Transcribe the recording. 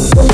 Yeah.